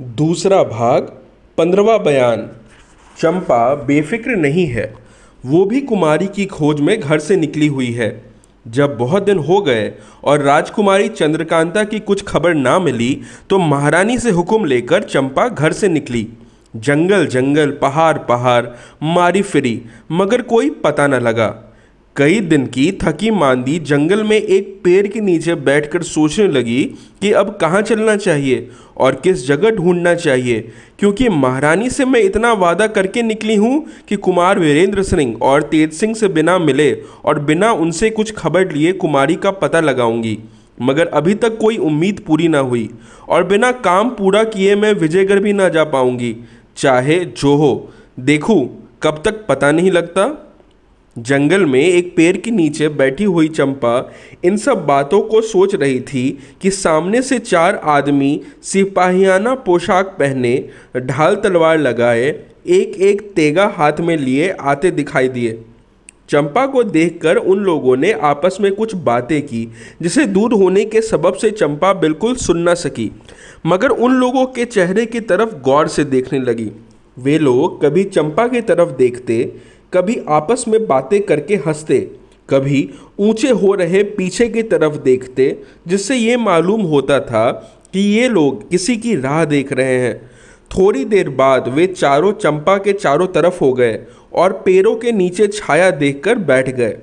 दूसरा भाग, पंद्रवा बयान, चंपा बेफिक्र नहीं है, वो भी कुमारी की खोज में घर से निकली हुई है। जब बहुत दिन हो गए और राजकुमारी चंद्रकांता की कुछ खबर ना मिली तो महारानी से हुक्म लेकर चंपा घर से निकली। जंगल जंगल, पहाड़ पहाड़, मारी फिरी, मगर कोई पता न लगा। कई दिन की थकी मांदी जंगल में एक पेड़ के नीचे बैठकर सोचने लगी कि अब कहाँ चलना चाहिए और किस जगह ढूंढना चाहिए, क्योंकि महारानी से मैं इतना वादा करके निकली हूँ कि कुमार वीरेंद्र सिंह और तेज सिंह से बिना मिले और बिना उनसे कुछ खबर लिए कुमारी का पता लगाऊँगी। मगर अभी तक कोई उम्मीद पूरी ना हुई और बिना काम पूरा किए मैं विजयगढ़ भी ना जा पाऊँगी, चाहे जो हो। देखूँ, कब तक पता नहीं लगता। जंगल में एक पेड़ के नीचे बैठी हुई चंपा इन सब बातों को सोच रही थी कि सामने से चार आदमी सिपाहियाना पोशाक पहने, ढाल तलवार लगाए एक एक तेगा हाथ में लिए आते दिखाई दिए। चंपा को देखकर उन लोगों ने आपस में कुछ बातें की, जिसे दूर होने के सबब से चंपा बिल्कुल सुन न सकी, मगर उन लोगों के चेहरे की तरफ़ गौर से देखने लगी। वे लोग कभी चंपा की तरफ़ देखते कभी आपस में बातें करके हँसते, कभी ऊँचे हो रहे पीछे की तरफ़ देखते, जिससे ये मालूम होता था कि ये लोग किसी की राह देख रहे हैं। थोड़ी देर बाद वे चारों चंपा के चारों तरफ़ हो गए और पेड़ों के नीचे छाया देखकर बैठ गए।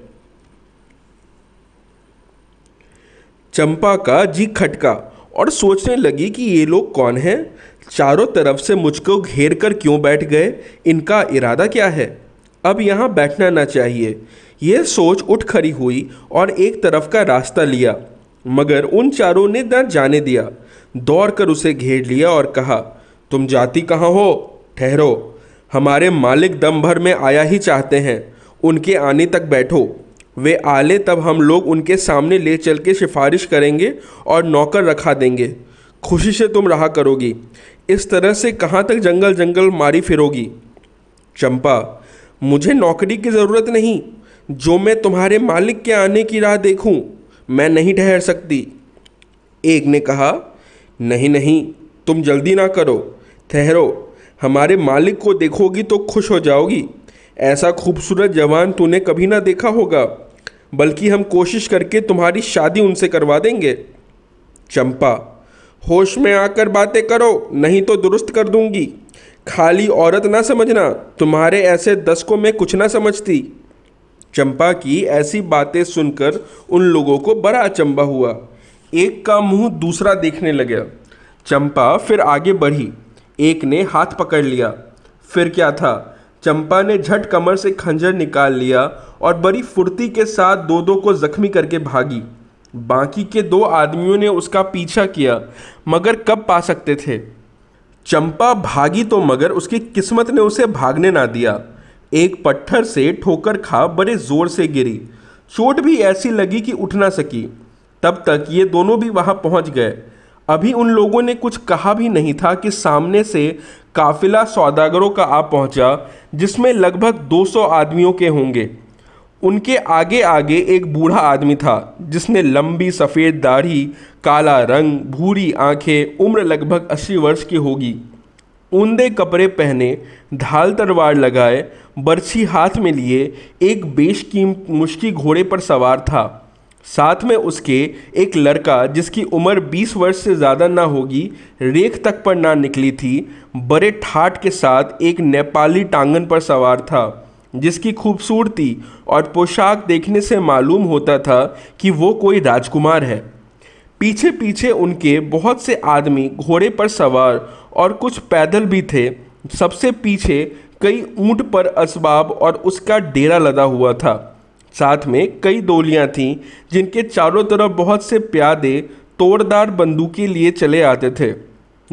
चंपा का जी खटका और सोचने लगी कि ये लोग कौन हैं? चारों तरफ़ से मुझको घेर कर क्यों बैठ गए? इनका इरादा क्या है? अब यहाँ बैठना ना चाहिए। यह सोच उठ खड़ी हुई और एक तरफ़ का रास्ता लिया, मगर उन चारों ने न जाने दिया। दौड़ कर उसे घेर लिया और कहा, तुम जाती कहाँ हो? ठहरो। हमारे मालिक दम भर में आया ही चाहते हैं। उनके आने तक बैठो। वे आले तब हम लोग उनके सामने ले चल के सिफारिश करेंगे और नौकर रखा देंगे। खुशी से तुम रहा करोगी। इस तरह से कहाँ तक जंगल जंगल मारी फिरोगी? चंपा मुझे नौकरी की ज़रूरत नहीं। जो मैं तुम्हारे मालिक के आने की राह देखूँ, मैं नहीं ठहर सकती। एक ने कहा, नहीं नहीं, तुम जल्दी ना करो। ठहरो। हमारे मालिक को देखोगी तो खुश हो जाओगी। ऐसा खूबसूरत जवान तूने कभी ना देखा होगा। बल्कि हम कोशिश करके तुम्हारी शादी उनसे करवा देंगे। चंपा, होश में आकर बातें करो, नहीं तो दुरुस्त कर दूँगी। खाली औरत ना समझना। तुम्हारे ऐसे दस को मैं कुछ ना समझती। चंपा की ऐसी बातें सुनकर उन लोगों को बड़ा अचंबा हुआ। एक का मुँह दूसरा देखने लगा। चंपा फिर आगे बढ़ी। एक ने हाथ पकड़ लिया। फिर क्या था? चंपा ने झट कमर से खंजर निकाल लिया और बड़ी फुर्ती के साथ दो दो को जख्मी करके भागी। बाकी के दो आदमियों ने उसका पीछा किया, मगर कब पा सकते थे? चंपा भागी तो मगर उसकी किस्मत ने उसे भागने ना दिया। एक पत्थर से ठोकर खा बड़े ज़ोर से गिरी। चोट भी ऐसी लगी कि उठ ना सकी। तब तक ये दोनों भी वहाँ पहुँच गए। अभी उन लोगों ने कुछ कहा भी नहीं था कि सामने से काफिला सौदागरों का आ पहुँचा, जिसमें लगभग 200 आदमियों के होंगे। उनके आगे आगे एक बूढ़ा आदमी था, जिसने लंबी सफ़ेद दाढ़ी, काला रंग, भूरी आँखें, उम्र लगभग अस्सी वर्ष की होगी। ऊंदे कपड़े पहने, ढाल तलवार लगाए, बर्छी हाथ में लिए, एक बेशकीम मुश्की घोड़े पर सवार था। साथ में उसके एक लड़का, जिसकी उम्र 20 वर्ष से ज़्यादा ना होगी, रेख तक पर ना निकली थी, बड़े ठाट के साथ एक नेपाली टांगन पर सवार था। जिसकी खूबसूरती और पोशाक देखने से मालूम होता था कि वो कोई राजकुमार है। पीछे पीछे उनके बहुत से आदमी घोड़े पर सवार और कुछ पैदल भी थे। सबसे पीछे कई ऊँट पर असबाब और उसका डेरा लदा हुआ था। साथ में कई डोलियाँ थीं, जिनके चारों तरफ़ बहुत से प्यादे तोड़दार बंदूकें लिए चले आते थे।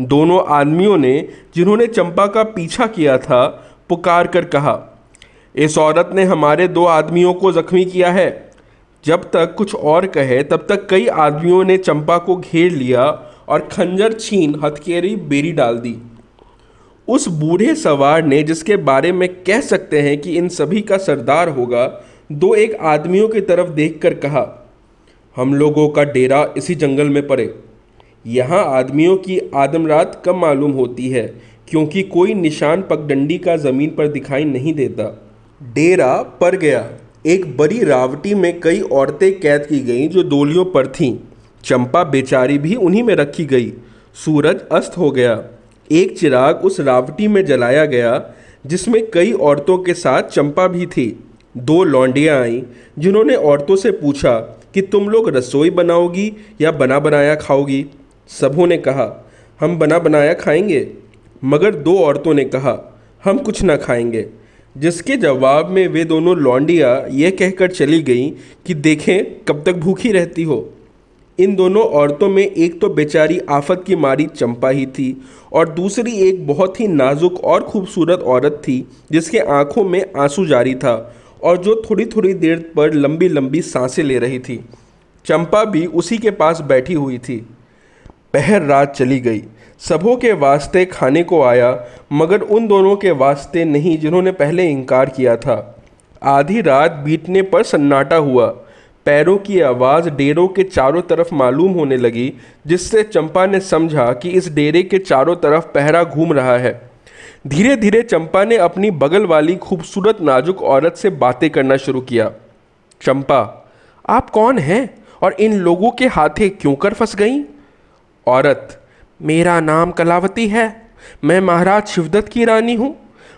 दोनों आदमियों ने, जिन्होंने चंपा का पीछा किया था, पुकार कर कहा इस औरत ने हमारे दो आदमियों को जख्मी किया है। जब तक कुछ और कहे, तब तक कई आदमियों ने चंपा को घेर लिया और खंजर छीन हथकेरी बेरी डाल दी। उस बूढ़े सवार ने, जिसके बारे में कह सकते हैं कि इन सभी का सरदार होगा, दो एक आदमियों की तरफ़ देखकर कहा, हम लोगों का डेरा इसी जंगल में पड़े। यहाँ आदमियों की आदमरात कम मालूम होती है, क्योंकि कोई निशान पगडंडी का ज़मीन पर दिखाई नहीं देता। डेरा पर गया। एक बड़ी रावटी में कई औरतें कैद की गईं जो डोलियों पर थीं। चंपा बेचारी भी उन्हीं में रखी गई। सूरज अस्त हो गया। एक चिराग उस रावटी में जलाया गया, जिसमें कई औरतों के साथ चंपा भी थी। दो लौंडियाँ आईं, जिन्होंने औरतों से पूछा कि तुम लोग रसोई बनाओगी या बना बनाया खाओगी? सबों ने कहा, हम बना बनाया खाएँगे। मगर दो औरतों ने कहा, हम कुछ ना खाएँगे। जिसके जवाब में वे दोनों लौंडियाँ यह कहकर चली गईं कि देखें, कब तक भूखी रहती हो। इन दोनों औरतों में एक तो बेचारी आफत की मारी चंपा ही थी और दूसरी एक बहुत ही नाजुक और खूबसूरत औरत थी, जिसके आँखों में आँसू जारी था और जो थोड़ी थोड़ी देर पर लंबी लंबी साँसें ले रही थी। चंपा भी उसी के पास बैठी हुई थी। पहर रात चली गई। सबों के वास्ते खाने को आया, मगर उन दोनों के वास्ते नहीं जिन्होंने पहले इनकार किया था। आधी रात बीतने पर सन्नाटा हुआ। पैरों की आवाज़ डेरों के चारों तरफ़ मालूम होने लगी, जिससे चंपा ने समझा कि इस डेरे के चारों तरफ़ पहरा घूम रहा है। धीरे धीरे चंपा ने अपनी बगल वाली खूबसूरत नाजुक औरत से बातें करना शुरू किया। चंपा, आप कौन हैं और इन लोगों के हाथे क्यों कर फंस गई? औरत मेरा नाम कलावती है। मैं महाराज शिवदत्त की रानी हूँ।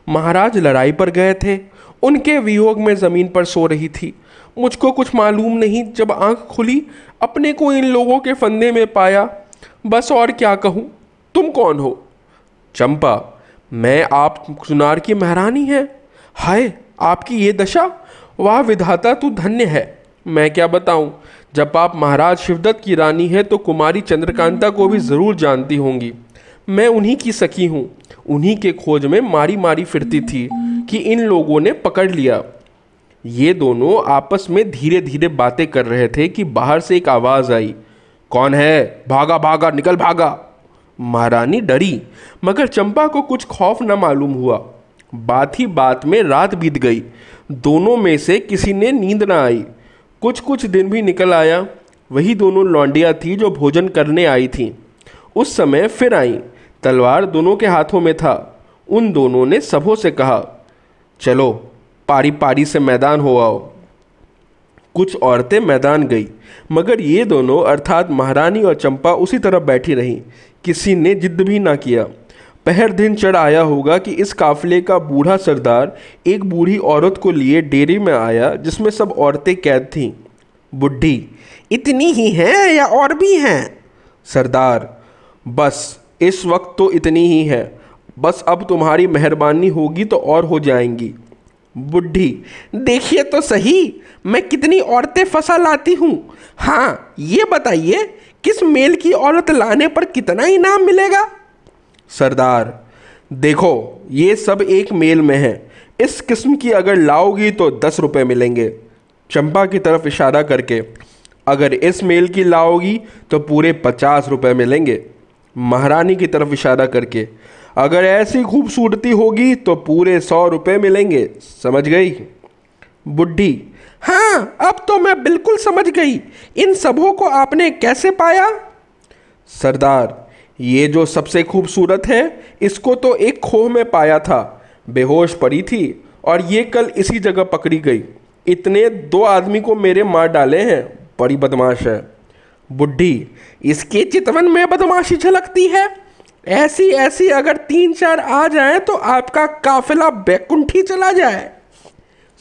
महाराज लड़ाई पर गए थे। उनके वियोग में ज़मीन पर सो रही थी। मुझको कुछ मालूम नहीं, जब आँख खुली, अपने को इन लोगों के फंदे में पाया। बस और क्या कहूँ? तुम कौन हो? चंपा, मैं आप सुनार की महारानी है। हाय, आपकी ये दशा? वाह, विधाता तू धन्य है। मैं क्या बताऊँ? जब आप महाराज शिवदत्त की रानी है तो कुमारी चंद्रकांता को भी ज़रूर जानती होंगी। मैं उन्हीं की सखी हूँ। उन्हीं के खोज में मारी मारी फिरती थी कि इन लोगों ने पकड़ लिया। ये दोनों आपस में धीरे धीरे बातें कर रहे थे कि बाहर से एक आवाज़ आई। कौन है? भागा भागा, निकल, भागा। महारानी डरी, मगर चंपा को कुछ खौफ न मालूम हुआ। बात ही बात में रात बीत गई। दोनों में से किसी ने नींद ना आई। कुछ कुछ दिन भी निकल आया, वही दोनों लौंडिया थी जो भोजन करने आई थी। उस समय फिर आई। तलवार दोनों के हाथों में था। उन दोनों ने सबों से कहा, चलो पारी पारी से मैदान हो आओ। कुछ औरतें मैदान गई, मगर ये दोनों अर्थात महारानी और चंपा उसी तरफ़ बैठी रहीं। किसी ने जिद भी ना किया। पहर दिन चढ़ आया होगा कि इस काफिले का बूढ़ा सरदार एक बूढ़ी औरत को लिए डेरे में आया, जिसमें सब औरतें कैद थीं। बुढ़ी, इतनी ही हैं या और भी हैं? सरदार, बस, इस वक्त तो इतनी ही है। बस अब तुम्हारी मेहरबानी होगी तो और हो जाएँगी। बुढ़ी, देखिए तो सही, मैं कितनी औरतें फंसा लाती हूँ। हाँ ये बताइए, किस मेल की औरत लाने पर कितना इनाम मिलेगा? सरदार, देखो, ये सब एक मेल में है। इस किस्म की अगर लाओगी तो दस रुपये मिलेंगे। चंपा की तरफ़ इशारा करके, अगर इस मेल की लाओगी तो पूरे पचास रुपये मिलेंगे। महारानी की तरफ़ इशारा करके, अगर ऐसी खूबसूरती होगी तो पूरे सौ रुपये मिलेंगे। समझ गई? बुढ़ी हाँ अब तो मैं बिल्कुल समझ गई। इन सबों को आपने कैसे पाया? सरदार ये जो सबसे खूबसूरत है, इसको तो एक खोह में पाया था, बेहोश पड़ी थी और ये कल इसी जगह पकड़ी गई। इतने दो आदमी को मेरे मार डाले हैं, बड़ी बदमाश है। बुढ़ी इसके चितवन में बदमाशी झलकती है? ऐसी ऐसी अगर तीन चार आ जाए तो आपका काफिला बैकुंठी चला जाए।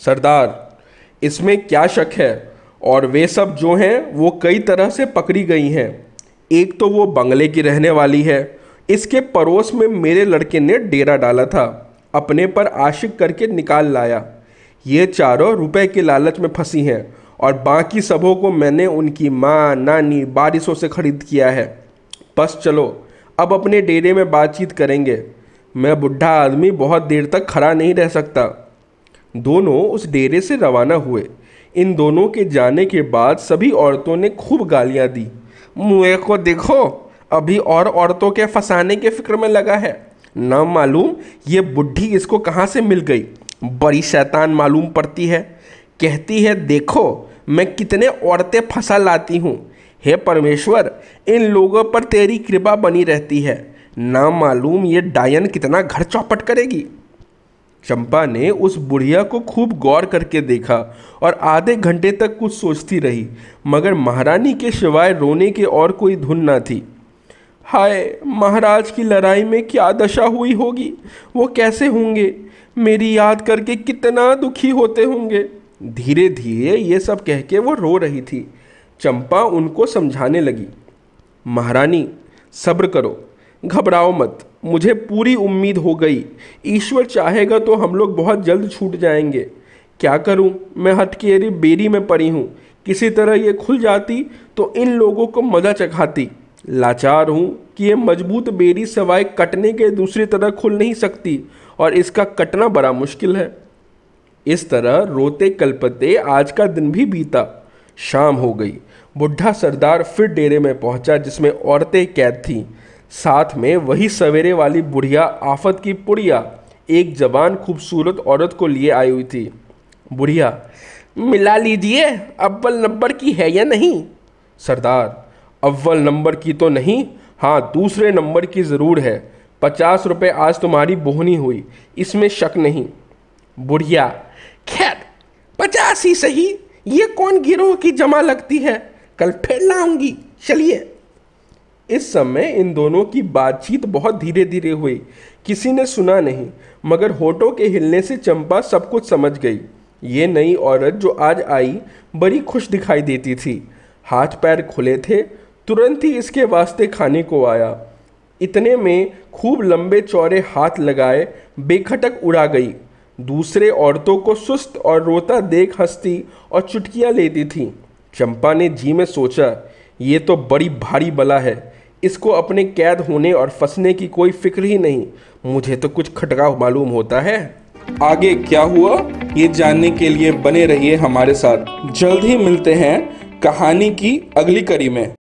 सरदार, इसमें क्या शक है? और वे सब जो हैं, वो कई तरह से पकड़ी गई हैं। एक तो वो बंगले की रहने वाली है। इसके पड़ोस में मेरे लड़के ने डेरा डाला था। अपने पर आशिक करके निकाल लाया। ये चारों रुपए के लालच में फंसी हैं और बाकी सबों को मैंने उनकी माँ, नानी, बारिशों से खरीद किया है। बस चलो, अब अपने डेरे में बातचीत करेंगे। मैं बुढ़ा आदमी बहुत देर तक खड़ा नहीं रह सकता। दोनों उस डेरे से रवाना हुए। इन दोनों के जाने के बाद सभी औरतों ने खूब गालियाँ दी। मुए को देखो, अभी और औरतों के फंसाने के फ़िक्र में लगा है। न मालूम ये बुढ़ी इसको कहाँ से मिल गई। बड़ी शैतान मालूम पड़ती है। कहती है, देखो, मैं कितने औरतें फंसा लाती हूँ। हे परमेश्वर, इन लोगों पर तेरी कृपा बनी रहती है। ना मालूम ये डायन कितना घर चौपट करेगी। चंपा ने उस बुढ़िया को खूब गौर करके देखा और आधे घंटे तक कुछ सोचती रही, मगर महारानी के सिवाय रोने के और कोई धुन ना थी। हाय, महाराज की लड़ाई में क्या दशा हुई होगी? वो कैसे होंगे? मेरी याद करके कितना दुखी होते होंगे। धीरे धीरे ये सब कह के वो रो रही थी। चंपा उनको समझाने लगी, महारानी, सब्र करो। घबराओ मत। मुझे पूरी उम्मीद हो गई। ईश्वर चाहेगा तो हम लोग बहुत जल्द छूट जाएँगे। क्या करूँ? मैं हटकेरी बेरी में पड़ी हूँ। किसी तरह ये खुल जाती तो इन लोगों को मज़ा चखाती। लाचार हूँ कि ये मज़बूत बेरी सवाए कटने के दूसरी तरह खुल नहीं सकती और इसका कटना बड़ा मुश्किल है। इस तरह रोते कलपते आज का दिन भी बीता। शाम हो गई। बुढ़ा सरदार फिर डेरे में पहुँचा जिसमें औरतें कैद थीं। साथ में वही सवेरे वाली बुढ़िया आफत की पुड़िया, एक जवान खूबसूरत औरत को लिए आई हुई थी। बुढ़िया, मिला लीजिए, अव्वल नंबर की है या नहीं? सरदार, अव्वल नंबर की तो नहीं हाँ दूसरे नंबर की ज़रूर है। पचास रुपये आज तुम्हारी बोहनी हुई, इसमें शक नहीं। बुढ़िया, खैर, पचास ही सही, ये कौन गिरोह की जमा लगती है? कल फिर लाऊँगी, चलिए। इस समय इन दोनों की बातचीत बहुत धीरे धीरे हुई। किसी ने सुना नहीं, मगर होठों के हिलने से चंपा सब कुछ समझ गई। ये नई औरत जो आज आई, बड़ी खुश दिखाई देती थी। हाथ पैर खुले थे, तुरंत ही इसके वास्ते खाने को आया। इतने में खूब लंबे चौड़े हाथ लगाए, बेखटक उड़ा गई। दूसरे औरतों को सुस्त और रोता देख हंसती और चुटकियाँ लेती थी। चंपा ने जी में सोचा, ये तो बड़ी भारी बला है। इसको अपने कैद होने और फंसने की कोई फ़िक्र ही नहीं। मुझे तो कुछ खटका मालूम होता है। आगे क्या हुआ? ये जानने के लिए बने रहिए हमारे साथ। जल्द ही मिलते हैं कहानी की अगली कड़ी में।